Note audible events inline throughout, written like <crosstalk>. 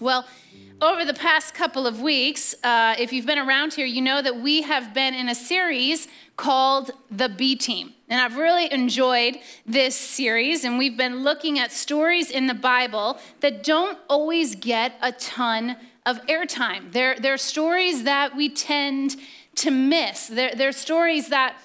Well, over the past couple of weeks, uh, if you've been around here, you know that we have been in a series called The B Team. And I've really enjoyed this series, and we've been looking at stories in the Bible that don't always get a ton of airtime. They're, they're stories that we tend to miss. They're, they're stories that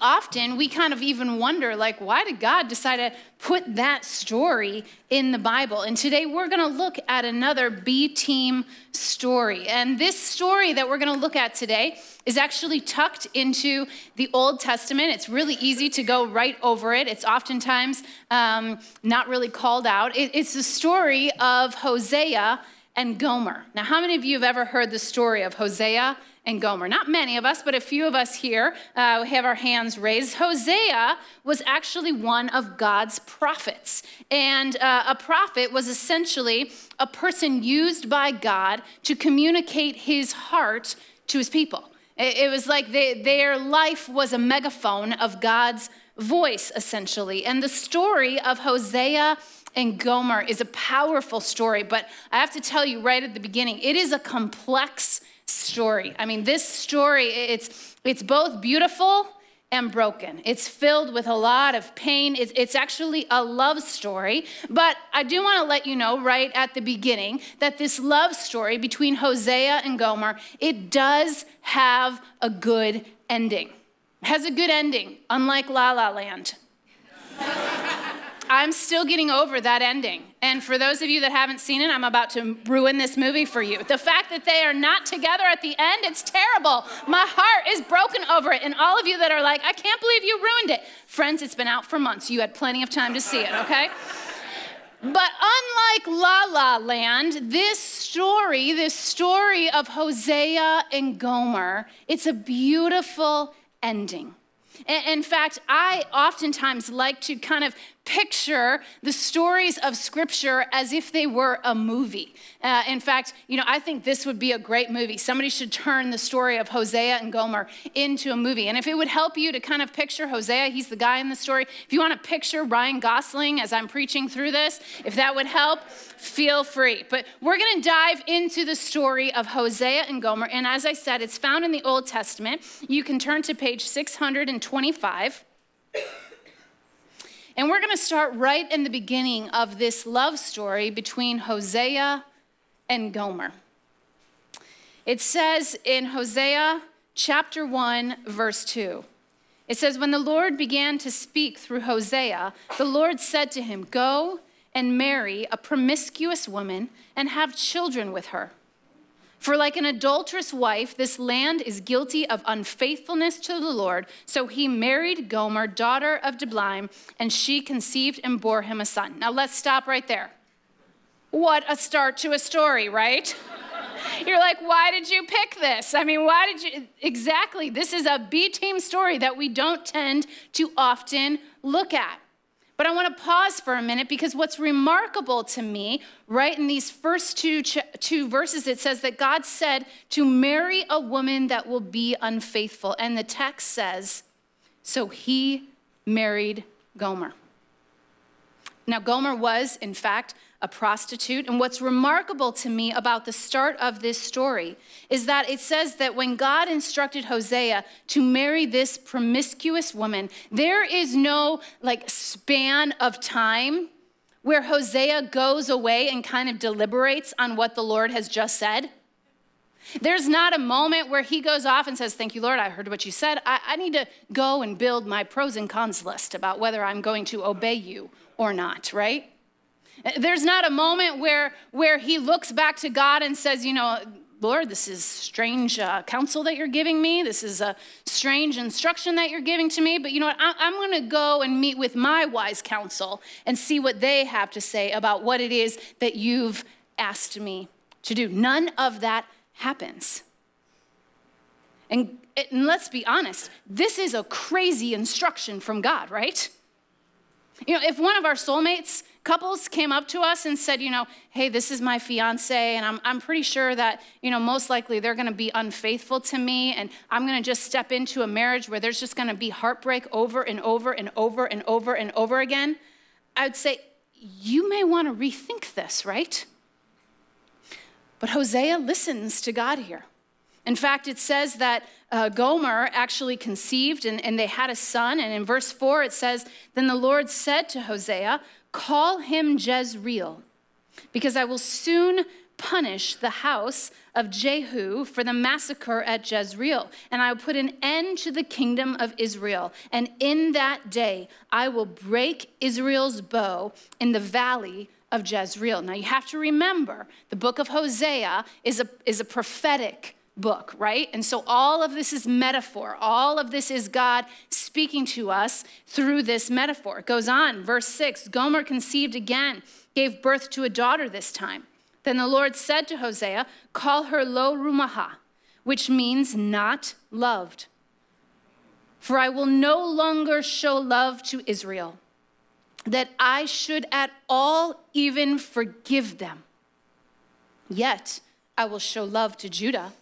often we kind of even wonder like why did god decide to put that story in the bible? And today we're going to look at another b team story. And this story that we're going to look at today is actually tucked into the old testament. It's really easy to go right over it. It's oftentimes um, not really called out. It, it's the story of hosea and gomer. Now how many of you have ever heard the story of hosea and Gomer. Not many of us, but a few of us here uh, have our hands raised. Hosea was actually one of God's prophets. And uh, a prophet was essentially a person used by God to communicate his heart to his people. It, it was like they, their life was a megaphone of God's voice, essentially. And the story of Hosea and Gomer is a powerful story, but I have to tell you right at the beginning, it is a complex story. I mean, this story, it's, it's both beautiful and broken. It's filled with a lot of pain. It's, it's actually a love story. But I do want to let you know right at the beginning that this love story between Hosea and Gomer, it does have a good ending. It has a good ending, unlike La La Land. <laughs> I'm still getting over that ending. And for those of you that haven't seen it, I'm about to ruin this movie for you. The fact that they are not together at the end, it's terrible. My heart is broken over it. And all of you that are like, I can't believe you ruined it. Friends, it's been out for months. You had plenty of time to see it, okay? But unlike La La Land, this story, this story of Hosea and Gomer, it's a beautiful ending. In fact, I oftentimes like to kind of picture the stories of Scripture as if they were a movie. Uh, in fact, you know, I think this would be a great movie. Somebody should turn the story of Hosea and Gomer into a movie. And if it would help you to kind of picture Hosea, he's the guy in the story. If you want to picture Ryan Gosling as I'm preaching through this, if that would help, feel free. But we're going to dive into the story of Hosea and Gomer. And as I said, it's found in the Old Testament. You can turn to page 625. And we're going to start right in the beginning of this love story between Hosea and Gomer. It says in Hosea chapter 1, verse 2. It says, When the Lord began to speak through Hosea, the Lord said to him, Go and marry a promiscuous woman and have children with her. For like an adulterous wife, this land is guilty of unfaithfulness to the Lord. So he married Gomer, daughter of Diblaim, and she conceived and bore him a son. Now let's stop right there. What a start to a story, right? <laughs> You're like, why did you pick this? I mean, why did you? Exactly. This is a B team story that we don't tend to often look at. But I want to pause for a minute because what's remarkable to me, right in these first two, ch- two verses, it says that God said to marry a woman that will be unfaithful. And the text says, so he married Gomer. Now, Gomer was, in fact, a prostitute. And what's remarkable to me about the start of this story is that it says that when God instructed Hosea to marry this promiscuous woman, there is no like span of time where Hosea goes away and kind of deliberates on what the Lord has just said. There's not a moment where he goes off and says, Thank you, Lord, I heard what you said. I, I, need to go and build my pros and cons list about whether I'm going to obey you or not, right? There's not a moment where, where he looks back to God and says, You know, Lord, this is strange uh, counsel that you're giving me. This is a strange instruction that you're giving to me. But you know what? I, I'm going to go and meet with my wise counsel and see what they have to say about what it is that you've asked me to do. None of that happens. And, and let's be honest, this is a crazy instruction from God, right? You know, if one of our soulmates couples came up to us and said, you know, hey, this is my fiance, and I'm, I'm pretty sure that, you know, most likely they're gonna be unfaithful to me, and I'm gonna just step into a marriage where there's just gonna be heartbreak over and over and over and over and over again, I would say, you may wanna rethink this, right? But Hosea listens to God here. In fact, it says that uh, Gomer actually conceived and, and they had a son. And in verse 4, it says, Then the Lord said to Hosea, Call him Jezreel, because I will soon punish the house of Jehu for the massacre at Jezreel, and I will put an end to the kingdom of Israel. And in that day, I will break Israel's bow in the valley of Jezreel. Now, you have to remember the book of Hosea is a, is a prophetic book, right? And so all of this is metaphor. All of this is God speaking to us through this metaphor. It goes on, verse 6 Gomer conceived again, gave birth to a daughter this time. Then the Lord said to Hosea, Call her Lo Ruhamah, which means not loved. For I will no longer show love to Israel, that I should at all even forgive them. Yet I will show love to Judah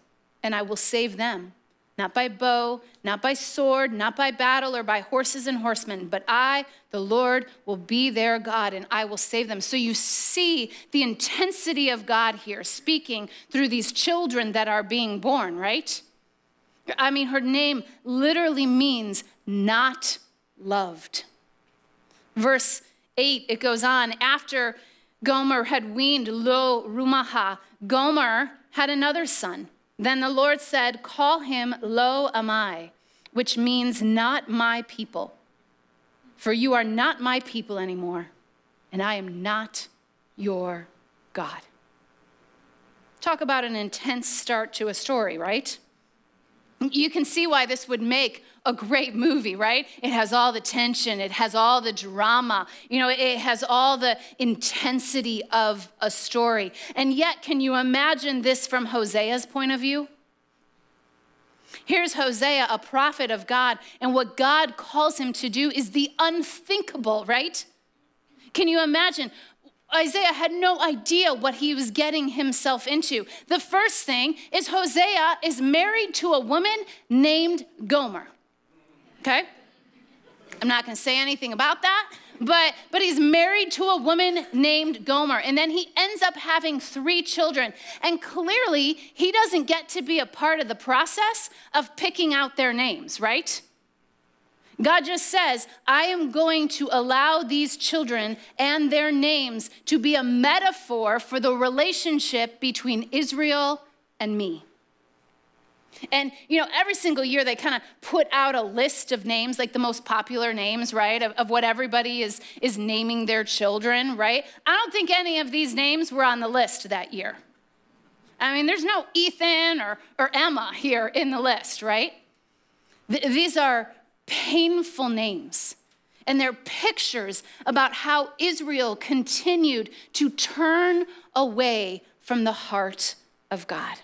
and I will save them. Not by bow, not by sword, not by battle or by horses and horsemen, but I, the Lord, will be their God and I will save them. So you see the intensity of God here speaking through these children that are being born, right? I mean, her name literally means not loved. Verse 8, it goes on after Gomer had weaned Lo Ruhamah, Gomer had another son. Then the Lord said, Call him Lo Ammi, which means not my people. For you are not my people anymore, and I am not your God. Talk about an intense start to a story, right? You can see why this would make a great movie, right? It has all the tension, it has all the drama, you know, it has all the intensity of a story. And yet, can you imagine this from Hosea's point of view? Here's Hosea, a prophet of God, and what God calls him to do is the unthinkable, right? Can you imagine? Hosea had no idea what he was getting himself into. The first thing is Hosea is married to a woman named Gomer okay? I'm not gonna say anything about that, but, but he's married to a woman named Gomer. And then he ends up having three children. And clearly, he doesn't get to be a part of the process of picking out their names, right? God just says, I am going to allow these children and their names to be a metaphor for the relationship between Israel and me. And, you know, every single year they kind of put out a list of names, like the most popular names, right, of, of what everybody is, is naming their children, right? I don't think any of these names were on the list that year. I mean, there's no Ethan or, or Emma here in the list, right? Th- these are painful names. And they're pictures about how Israel continued to turn away from the heart of God.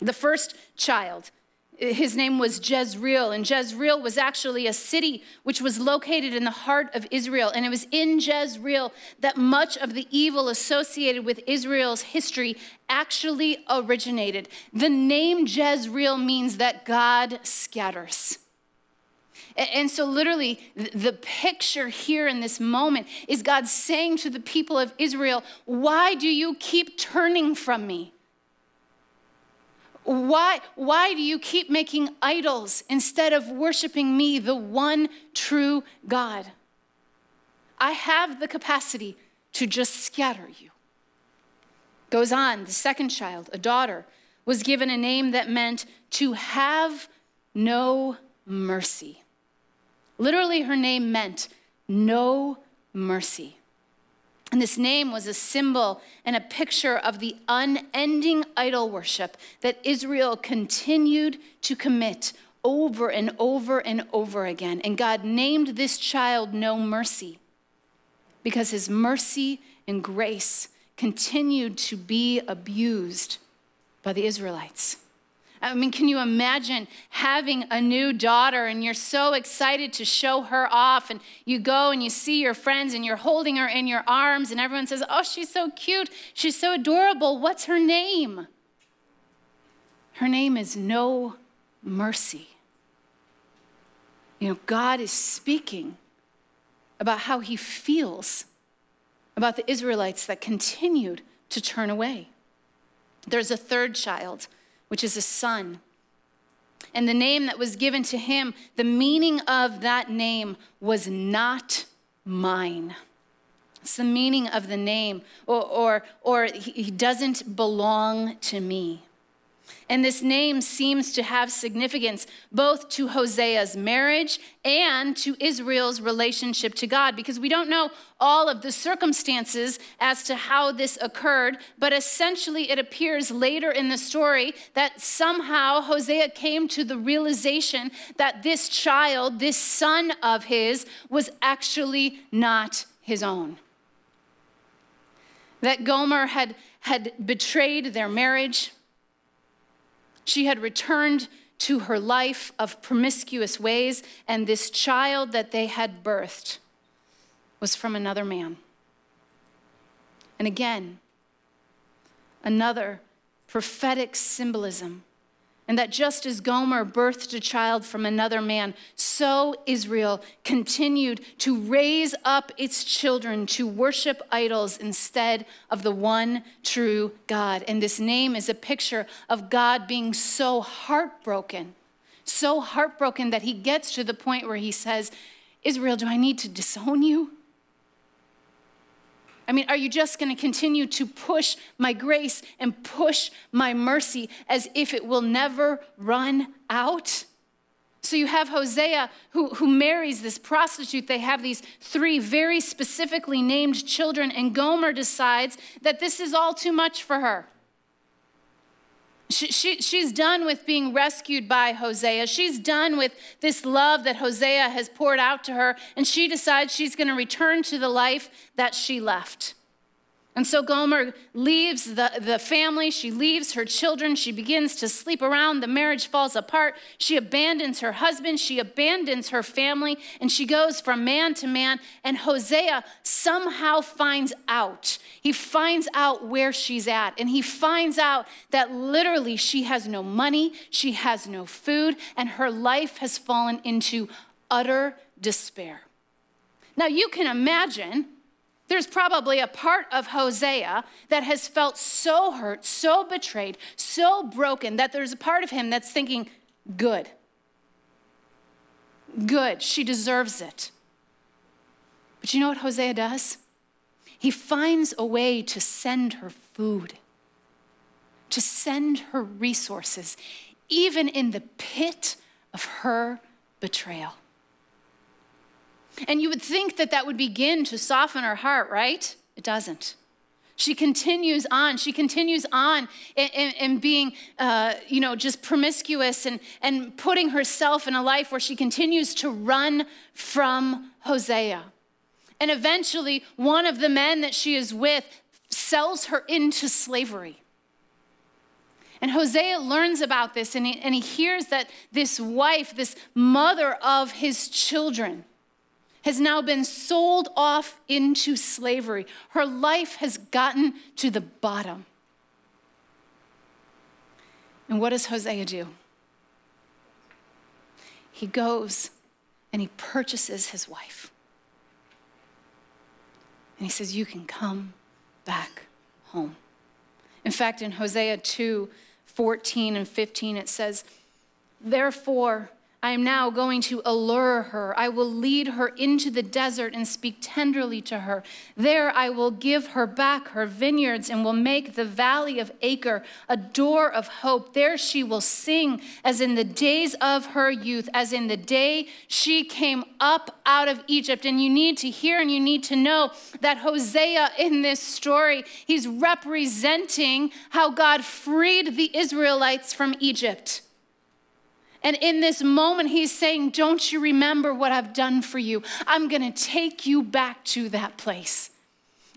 The first child, his name was Jezreel, and Jezreel was actually a city which was located in the heart of Israel. And it was in Jezreel that much of the evil associated with Israel's history actually originated. The name Jezreel means that God scatters. And so, literally, the picture here in this moment is God saying to the people of Israel, Why do you keep turning from me? Why, why do you keep making idols instead of worshiping me, the one true God? I have the capacity to just scatter you. Goes on, the second child, a daughter, was given a name that meant to have no mercy. Literally, her name meant no mercy. And this name was a symbol and a picture of the unending idol worship that Israel continued to commit over and over and over again. And God named this child No Mercy because his mercy and grace continued to be abused by the Israelites. I mean, can you imagine having a new daughter and you're so excited to show her off and you go and you see your friends and you're holding her in your arms and everyone says, Oh, she's so cute. She's so adorable. What's her name? Her name is No Mercy. You know, God is speaking about how he feels about the Israelites that continued to turn away. there's a third child, which is a son. And the name that was given to him, the meaning of that name was not mine. It's the meaning of the name, or, or, or he doesn't belong to me. And this name seems to have significance both to Hosea's marriage and to Israel's relationship to God, because we don't know all of the circumstances as to how this occurred, but essentially it appears later in the story that somehow Hosea came to the realization that this child, this son of his, was actually not his own. That Gomer had, had betrayed their marriage she had returned to her life of promiscuous ways, and this child that they had birthed was from another man. And again, another prophetic symbolism and that just as Gomer birthed a child from another man, so Israel continued to raise up its children to worship idols instead of the one true God. And this name is a picture of God being so heartbroken, so heartbroken that he gets to the point where he says, Israel, do I need to disown you? I mean, are you just going to continue to push my grace and push my mercy as if it will never run out? So you have Hosea who, who marries this prostitute. They have these three very specifically named children, and Gomer decides that this is all too much for her. She, she, she's done with being rescued by Hosea. She's done with this love that Hosea has poured out to her, and she decides she's going to return to the life that she left. And so Gomer leaves the, the family, she leaves her children, she begins to sleep around, the marriage falls apart. She abandons her husband, she abandons her family, and she goes from man to man. And Hosea somehow finds out. He finds out where she's at, and he finds out that literally she has no money, she has no food, and her life has fallen into utter despair. Now you can imagine there's probably a part of Hosea that has felt so hurt, so betrayed, so broken that there's a part of him that's thinking, good. Good. She deserves it. But you know what Hosea does? He finds a way to send her food, to send her resources, even in the pit of her betrayal. And you would think that that would begin to soften her heart, right? It doesn't. She continues on. She continues on in, being, uh, you know, just promiscuous and, and putting herself in a life where she continues to run from Hosea. And eventually, one of the men that she is with sells her into slavery. And Hosea learns about this and he, and he hears that this wife, this mother of his children, has now been sold off into slavery. Her life has gotten to the bottom. And what does Hosea do? He goes and he purchases his wife. And he says, You can come back home. In fact, in Hosea 2 14 and 15, it says, Therefore, I am now going to allure her. I will lead her into the desert and speak tenderly to her. There I will give her back her vineyards and will make the valley of Achor a door of hope. There she will sing as in the days of her youth, as in the day she came up out of Egypt. And you need to hear and you need to know that Hosea in this story, he's representing how God freed the Israelites from Egypt. And in this moment, he's saying, Don't you remember what I've done for you? I'm going to take you back to that place.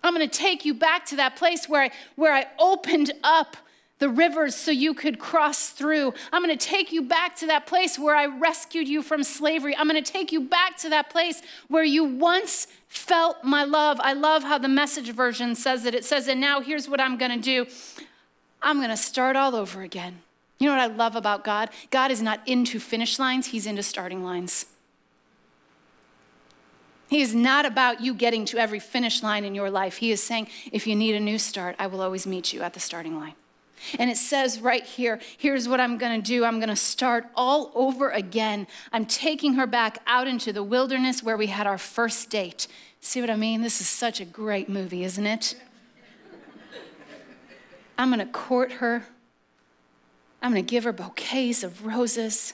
I'm going to take you back to that place where I, where I opened up the rivers so you could cross through. I'm going to take you back to that place where I rescued you from slavery. I'm going to take you back to that place where you once felt my love. I love how the message version says it. It says, and now here's what I'm going to do I'm going to start all over again. You know what I love about God? God is not into finish lines, He's into starting lines. He is not about you getting to every finish line in your life. He is saying, if you need a new start, I will always meet you at the starting line. And it says right here, here's what I'm gonna do. I'm gonna start all over again. I'm taking her back out into the wilderness where we had our first date. See what I mean? This is such a great movie, isn't it? I'm gonna court her. I'm gonna give her bouquets of roses.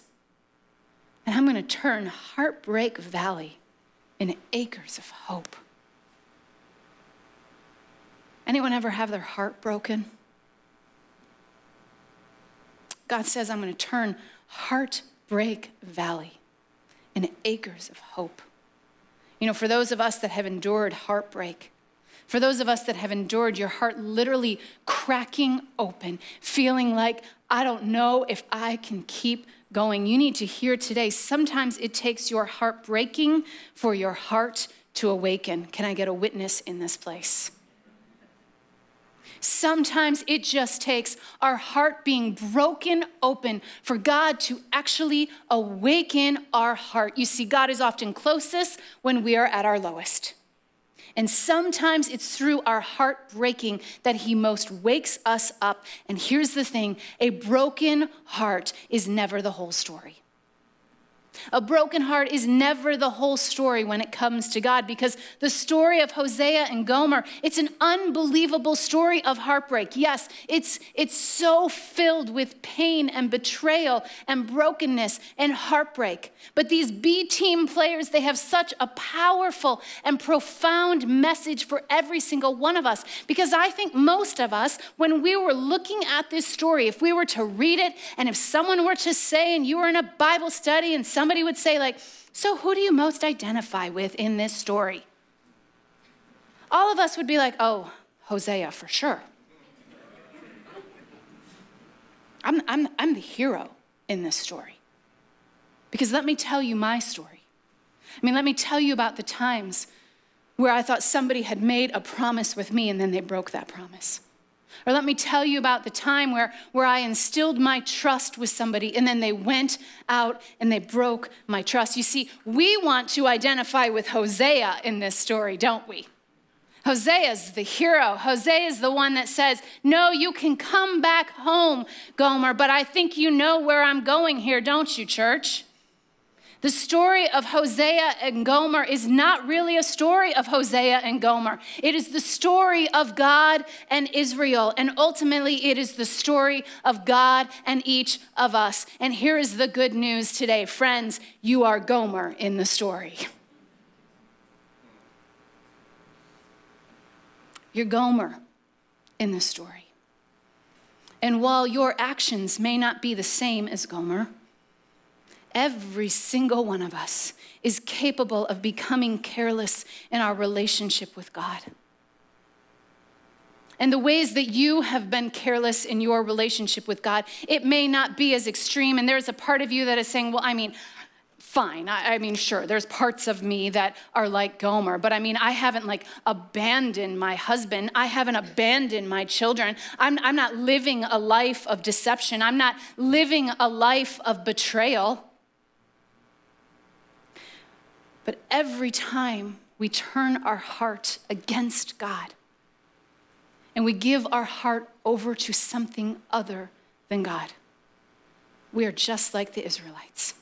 And I'm gonna turn Heartbreak Valley into acres of hope. Anyone ever have their heart broken? God says, I'm going to turn Heartbreak Valley into acres of hope. You know, for those of us that have endured heartbreak, for those of us that have endured your heart literally cracking open, feeling like, I don't know if I can keep going, you need to hear today sometimes it takes your heart breaking for your heart to awaken. Can I get a witness in this place? Sometimes it just takes our heart being broken open for God to actually awaken our heart. You see, God is often closest when we are at our lowest. And sometimes it's through our heart breaking that He most wakes us up. And here's the thing a broken heart is never the whole story. A broken heart is never the whole story when it comes to God because the story of Hosea and Gomer, it's an unbelievable story of heartbreak. Yes, it's, it's so filled with pain and betrayal and brokenness and heartbreak. But these B team players, they have such a powerful and profound message for every single one of us because I think most of us, when we were looking at this story, if we were to read it and if someone were to say, and you were in a Bible study and somebody somebody would say, like, so who do you most identify with in this story? All of us would be like, oh, Hosea for sure. I'm, I'm, I'm the hero in this story. Because let me tell you my story. I mean, let me tell you about the times where I thought somebody had made a promise with me and then they broke that promise. Or let me tell you about the time where, where I instilled my trust with somebody and then they went out and they broke my trust. You see, we want to identify with Hosea in this story, don't we? Hosea is the hero. Hosea is the one that says, No, you can come back home, Gomer, but I think you know where I'm going here, don't you, church? The story of Hosea and Gomer is not really a story of Hosea and Gomer. It is the story of God and Israel. And ultimately, it is the story of God and each of us. And here is the good news today friends, you are Gomer in the story. You're Gomer in the story. And while your actions may not be the same as Gomer, Every single one of us is capable of becoming careless in our relationship with God. And the ways that you have been careless in your relationship with God, it may not be as extreme. And there's a part of you that is saying, well, I mean, fine. I, I, mean, sure, there's parts of me that are like Gomer, but I mean, I haven't like abandoned my husband. I haven't abandoned my children. I'm, I'm not living a life of deception. I'm not living a life of betrayal. But every time we turn our heart against God and we give our heart over to something other than God, we are just like the Israelites.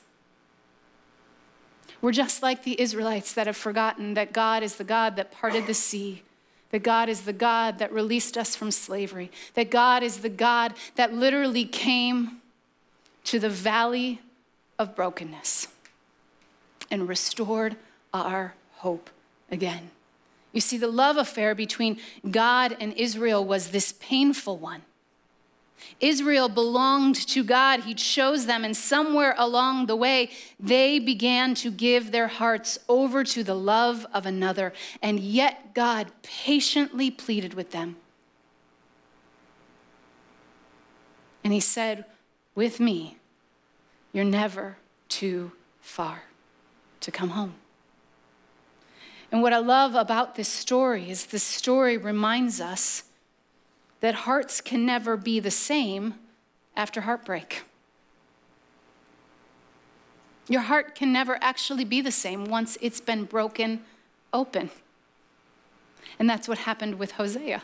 We're just like the Israelites that have forgotten that God is the God that parted the sea, that God is the God that released us from slavery, that God is the God that literally came to the valley of brokenness and restored our hope again. You see, the love affair between God and Israel was this painful one. Israel belonged to God. He chose them, and somewhere along the way, they began to give their hearts over to the love of another. And yet, God patiently pleaded with them. And He said, With me, you're never too far to come home. And what I love about this story is this story reminds us that hearts can never be the same after heartbreak. Your heart can never actually be the same once it's been broken open. And that's what happened with Hosea.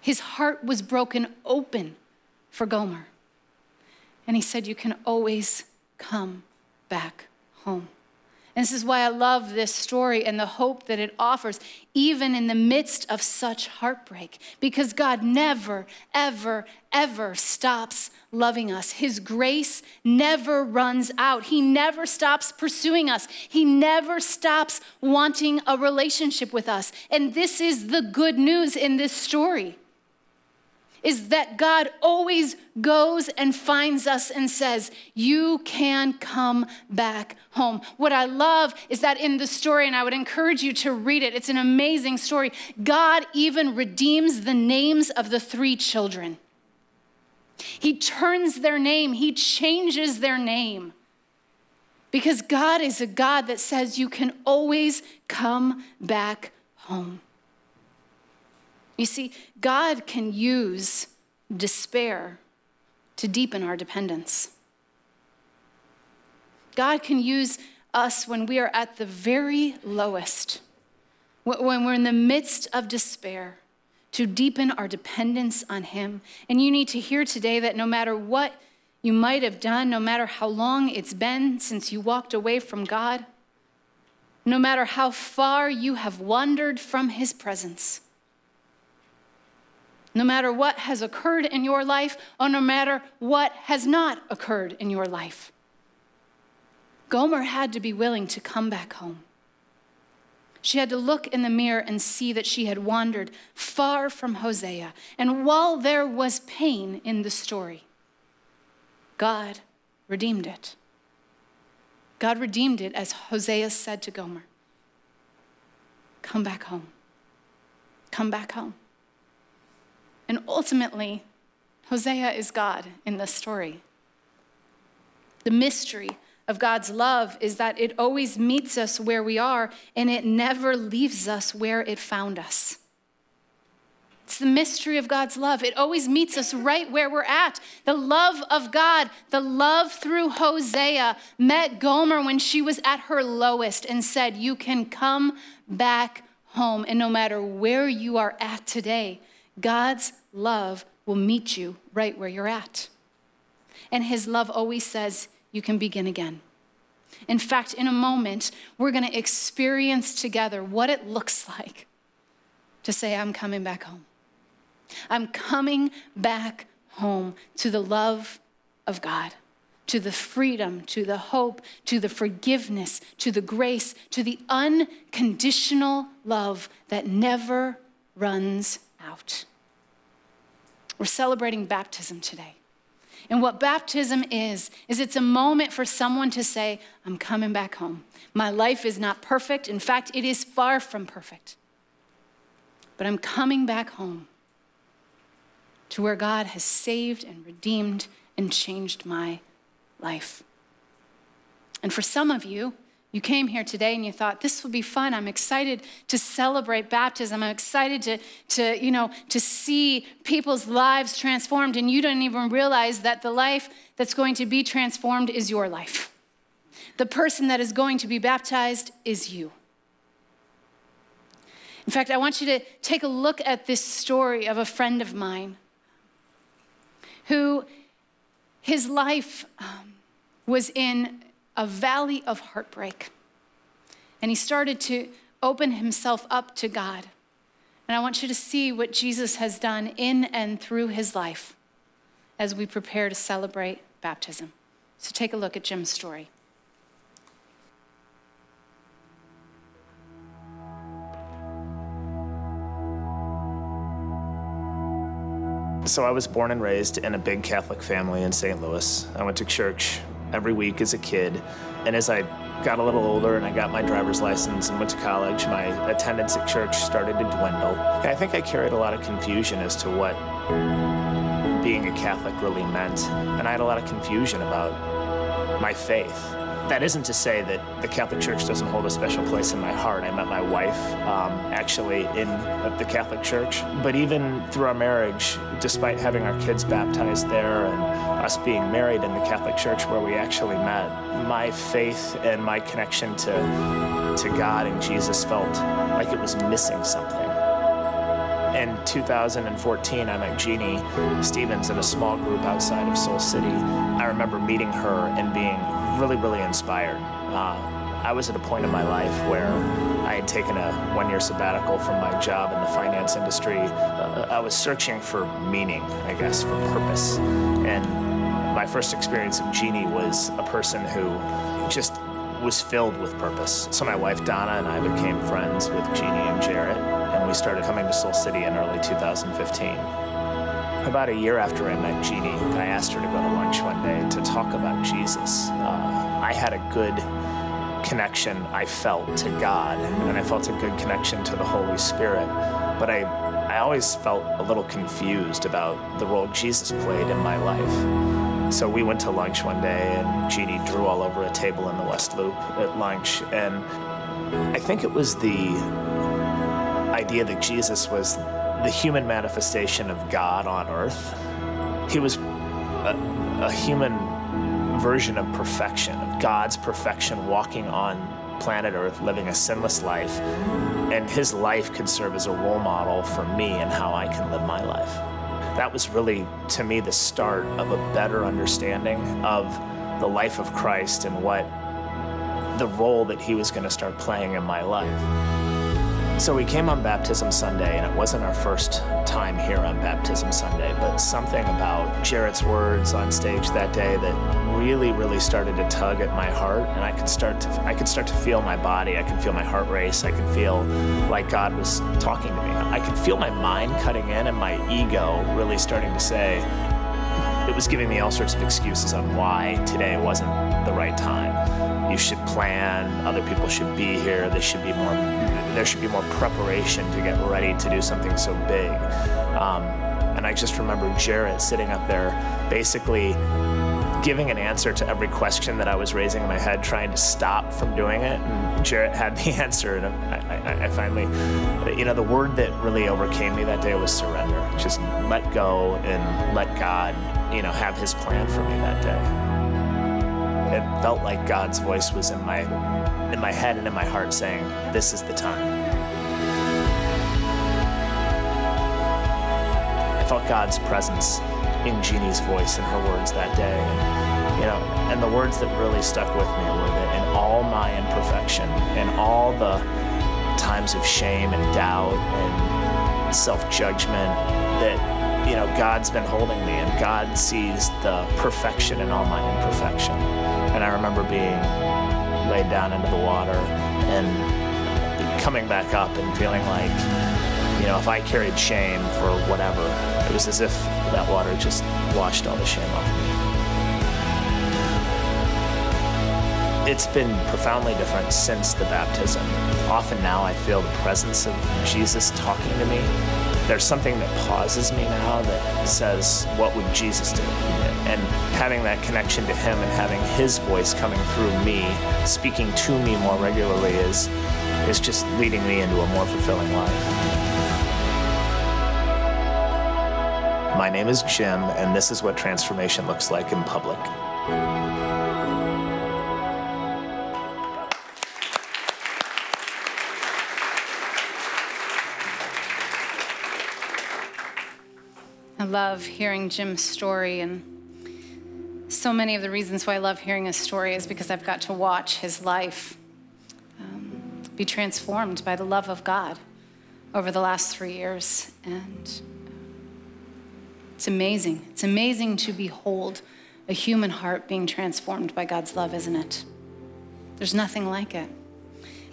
His heart was broken open for Gomer. And he said, You can always come back home. And this is why I love this story and the hope that it offers, even in the midst of such heartbreak, because God never, ever, ever stops loving us. His grace never runs out. He never stops pursuing us. He never stops wanting a relationship with us. And this is the good news in this story is that God always goes and finds us and says, You can come back home. What I love is that in the story, and I would encourage you to read it, it's an amazing story. God even redeems the names of the three children. He turns their name, He changes their name. Because God is a God that says you can always come back home. You see, God can use despair to deepen our dependence. God can use us when we are at the very lowest, when we're in the midst of despair, to deepen our dependence on Him. And you need to hear today that no matter what you might have done, no matter how long it's been since you walked away from God, no matter how far you have wandered from His presence, no matter what has occurred in your life or no matter what has not occurred in your life. Gomer had to be willing to come back home. She had to look in the mirror and see that she had wandered far from Hosea. And while there was pain in the story, God redeemed it. God redeemed it as Hosea said to Gomer Come back home. Come back home. And ultimately, Hosea is God in this story. The mystery of God's love is that it always meets us where we are and it never leaves us where it found us. It's the mystery of God's love. It always meets us right where we're at. The love of God, the love through Hosea, met Gomer when she was at her lowest and said, You can come back home. And no matter where you are at today, God's love will meet you right where you're at. And his love always says, You can begin again. In fact, in a moment, we're going to experience together what it looks like to say, I'm coming back home. I'm coming back home to the love of God, to the freedom, to the hope, to the forgiveness, to the grace, to the unconditional love that never runs out. We're celebrating baptism today. And what baptism is, is it's a moment for someone to say, I'm coming back home. My life is not perfect. In fact, it is far from perfect. But I'm coming back home to where God has saved and redeemed and changed my life. And for some of you, you came here today and you thought, this will be fun. I'm excited to celebrate baptism. I'm excited to, to, you know, to see people's lives transformed. And you don't even realize that the life that's going to be transformed is your life. The person that is going to be baptized is you. In fact, I want you to take a look at this story of a friend of mine who his life um, was in a valley of heartbreak. And he started to open himself up to God. And I want you to see what Jesus has done in and through his life as we prepare to celebrate baptism. So take a look at Jim's story. So I was born and raised in a big Catholic family in St. Louis. I went to church every week as a kid. And as I got a little older and I got my driver's license and went to college, my attendance at church started to dwindle. I think I carried a lot of confusion as to what being a Catholic really meant. And I had a lot of confusion about my faith that isn't to say that the Catholic Church doesn't hold a special place in my heart. I met my wife um, actually in the Catholic Church. But even through our marriage, despite having our kids baptized there and us being married in the Catholic Church where we actually met, my faith and my connection to, to God and Jesus felt like it was missing something. In 2014, I met Jeannie Stevens in a small group outside of Soul City. I remember meeting her and being really, really inspired. Uh, I was at a point in my life where I had taken a one year sabbatical from my job in the finance industry. Uh, I was searching for meaning, I guess, for purpose. And my first experience of Jeannie was a person who just was filled with purpose. So my wife Donna and I became friends with Jeannie and Jarrett, and we started coming to Soul City in early 2015. About a year after I met Jeannie, I asked her to go to lunch one day to talk about Jesus. Uh, I had a good connection I felt to God, and I felt a good connection to the Holy Spirit. But I, I always felt a little confused about the role Jesus played in my life. So we went to lunch one day, and Jeannie drew all over a table in the West Loop at lunch. And I think it was the idea that Jesus was the human manifestation of God on earth. He was a, a human version of perfection, of God's perfection walking on planet Earth, living a sinless life. And his life could serve as a role model for me and how I can live my life. That was really, to me, the start of a better understanding of the life of Christ and what the role that he was going to start playing in my life. So we came on Baptism Sunday, and it wasn't our first time here on Baptism Sunday, but something about Jarrett's words on stage that day that really, really started to tug at my heart, and I could start to I could start to feel my body. I could feel my heart race. I could feel like God was talking to me. I could feel my mind cutting in and my ego really starting to say, it was giving me all sorts of excuses on why today wasn't the right time. You should plan, other people should be here, there should be more there should be more preparation to get ready to do something so big. Um, and I just remember Jarrett sitting up there basically giving an answer to every question that I was raising in my head, trying to stop from doing it. And Jarrett had the <laughs> answer. And I, I, I, finally, you know, the word that really overcame me that day was surrender. Just let go and let God you know, have his plan for me that day. It felt like God's voice was in my in my head and in my heart saying, "This is the time." I felt God's presence in Jeannie's voice and her words that day. You know, and the words that really stuck with me were that in all my imperfection, in all the times of shame and doubt and self-judgment, that you know, God's been holding me and God sees the perfection in all my imperfection. And I remember being laid down into the water and coming back up and feeling like, you know, if I carried shame for whatever, it was as if that water just washed all the shame off me. It's been profoundly different since the baptism. Often now I feel the presence of Jesus talking to me there's something that pauses me now that says, What would Jesus do? And having that connection to Him and having His voice coming through me, speaking to me more regularly, is, is just leading me into a more fulfilling life. My name is Jim, and this is what transformation looks like in public. I love hearing Jim's story. And so many of the reasons why I love hearing his story is because I've got to watch his life um, be transformed by the love of God over the last three years. And it's amazing. It's amazing to behold a human heart being transformed by God's love, isn't it? There's nothing like it.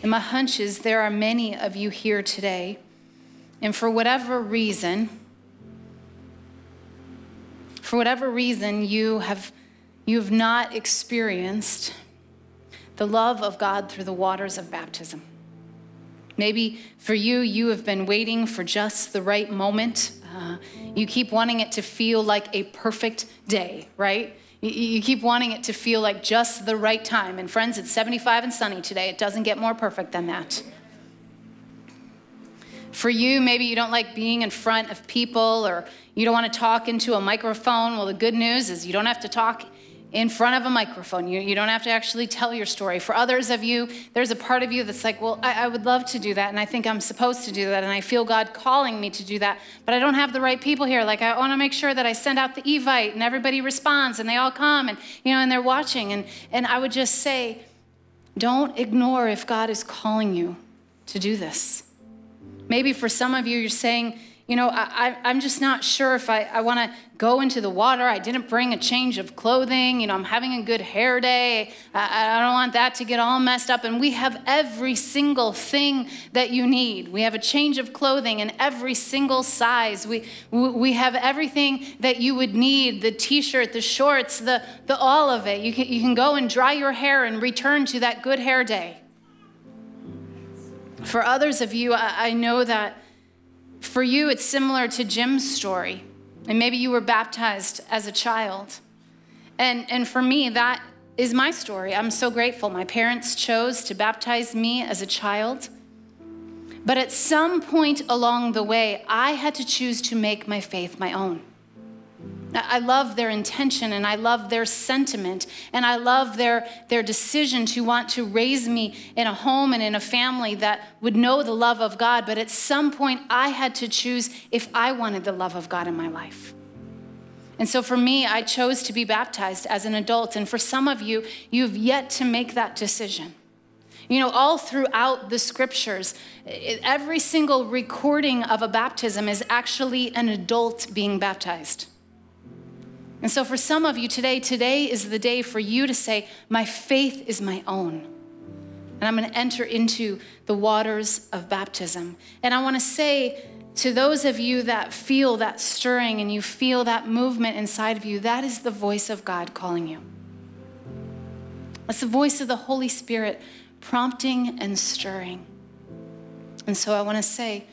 And my hunch is there are many of you here today, and for whatever reason, for whatever reason you have you have not experienced the love of God through the waters of baptism. Maybe for you, you have been waiting for just the right moment. Uh, you keep wanting it to feel like a perfect day, right? You, you keep wanting it to feel like just the right time. And friends, it's 75 and sunny today. It doesn't get more perfect than that. For you, maybe you don't like being in front of people or you don't want to talk into a microphone. Well, the good news is you don't have to talk in front of a microphone. You, you don't have to actually tell your story. For others of you, there's a part of you that's like, well, I, I would love to do that, and I think I'm supposed to do that, and I feel God calling me to do that, but I don't have the right people here. Like, I want to make sure that I send out the Evite and everybody responds and they all come and, you know, and they're watching. And, and I would just say, don't ignore if God is calling you to do this. Maybe for some of you, you're saying, you know, I, am just not sure if I, I want to go into the water. I didn't bring a change of clothing. You know, I'm having a good hair day. I, I don't want that to get all messed up. And we have every single thing that you need. We have a change of clothing in every single size. We, we have everything that you would need the t shirt, the shorts, the, the all of it. You can, you can go and dry your hair and return to that good hair day. For others of you, I, I know that for you, it's similar to Jim's story. And maybe you were baptized as a child. And, and for me, that is my story. I'm so grateful. My parents chose to baptize me as a child. But at some point along the way, I had to choose to make my faith my own. I love their intention and I love their sentiment and I love their, their decision to want to raise me in a home and in a family that would know the love of God. But at some point, I had to choose if I wanted the love of God in my life. And so for me, I chose to be baptized as an adult. And for some of you, you've yet to make that decision. You know, all throughout the scriptures, every single recording of a baptism is actually an adult being baptized. And so, for some of you today, today is the day for you to say, My faith is my own. And I'm going to enter into the waters of baptism. And I want to say to those of you that feel that stirring and you feel that movement inside of you, that is the voice of God calling you. That's the voice of the Holy Spirit prompting and stirring. And so I want to say,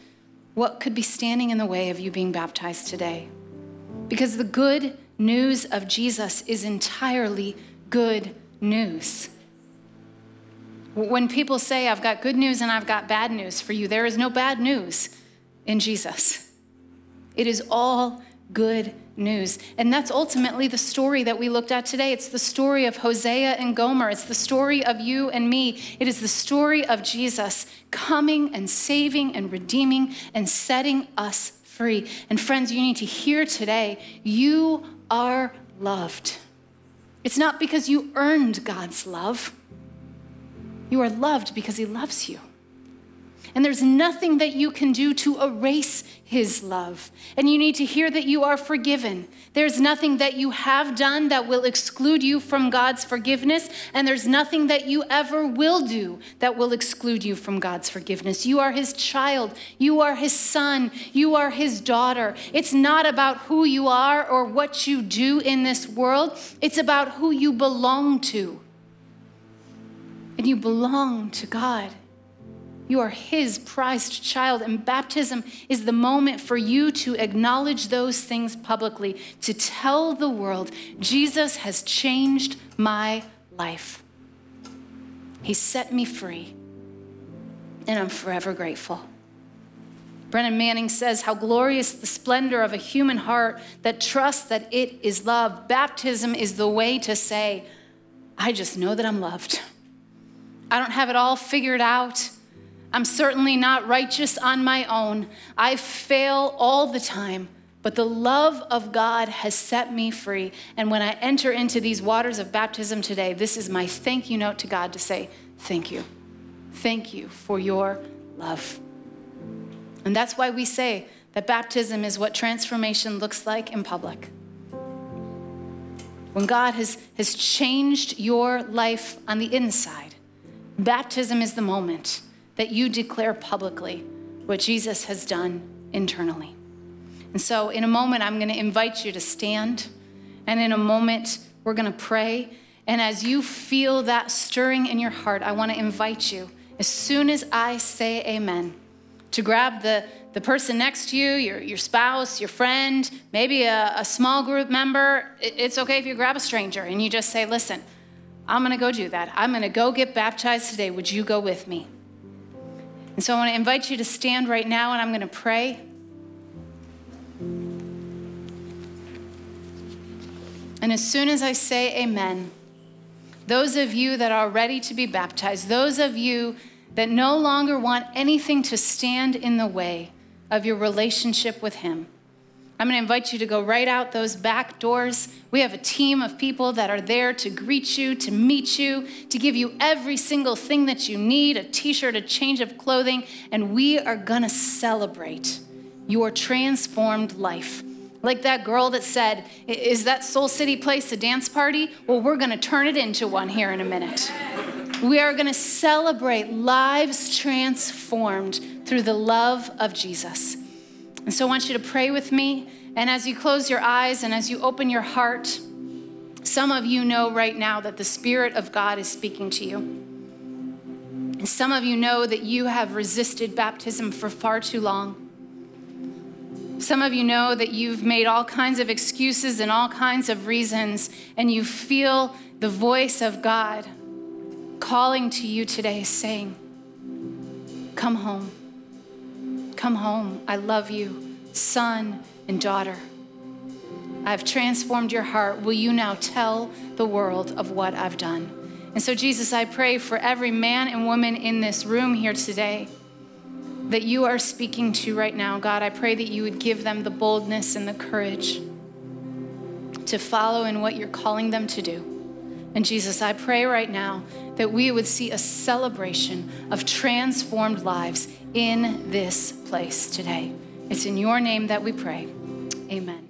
what could be standing in the way of you being baptized today? Because the good news of Jesus is entirely good news. When people say, I've got good news and I've got bad news for you, there is no bad news in Jesus. It is all good news. And that's ultimately the story that we looked at today. It's the story of Hosea and Gomer. It's the story of you and me. It is the story of Jesus coming and saving and redeeming and setting us free. And friends, you need to hear today you are loved. It's not because you earned God's love, you are loved because He loves you. And there's nothing that you can do to erase his love. And you need to hear that you are forgiven. There's nothing that you have done that will exclude you from God's forgiveness. And there's nothing that you ever will do that will exclude you from God's forgiveness. You are his child. You are his son. You are his daughter. It's not about who you are or what you do in this world, it's about who you belong to. And you belong to God. You are His prized child, and baptism is the moment for you to acknowledge those things publicly, to tell the world, Jesus has changed my life. He set me free, and I'm forever grateful. Brennan Manning says, How glorious the splendor of a human heart that trusts that it is love. Baptism is the way to say, I just know that I'm loved. I don't have it all figured out. I'm certainly not righteous on my own. I fail all the time, but the love of God has set me free. And when I enter into these waters of baptism today, this is my thank you note to God to say, Thank you. Thank you for your love. And that's why we say that baptism is what transformation looks like in public. When God has, has changed your life on the inside, baptism is the moment that you declare publicly what Jesus has done internally. And so, in a moment, I'm going to invite you to stand. And in a moment, we're going to pray. And as you feel that stirring in your heart, I want to invite you, as soon as I say amen, to grab the, the person next to you, your, your spouse, your friend, maybe a, a small group member. It's okay if you grab a stranger and you just say, Listen, I'm going to go do that. I'm going to go get baptized today. Would you go with me? And so I want to invite you to stand right now and I'm going to pray. And as soon as I say amen, those of you that are ready to be baptized, those of you that no longer want anything to stand in the way of your relationship with Him, I'm going to invite you to go right out those back doors. We have a team of people that are there to greet you, to meet you, to give you every single thing that you need a t shirt, a change of clothing, and we are going to celebrate your transformed life. Like that girl that said, Is that Soul City place a dance party? Well, we're going to turn it into one here in a minute. We are going to celebrate lives transformed through the love of Jesus. And so I want you to pray with me. And as you close your eyes and as you open your heart, some of you know right now that the Spirit of God is speaking to you. And some of you know that you have resisted baptism for far too long. Some of you know that you've made all kinds of excuses and all kinds of reasons, and you feel the voice of God calling to you today, saying, Come home. Come home. I love you, son and daughter. I've transformed your heart. Will you now tell the world of what I've done? And so, Jesus, I pray for every man and woman in this room here today that you are speaking to right now. God, I pray that you would give them the boldness and the courage to follow in what you're calling them to do. And Jesus, I pray right now that we would see a celebration of transformed lives in this place today. It's in your name that we pray. Amen.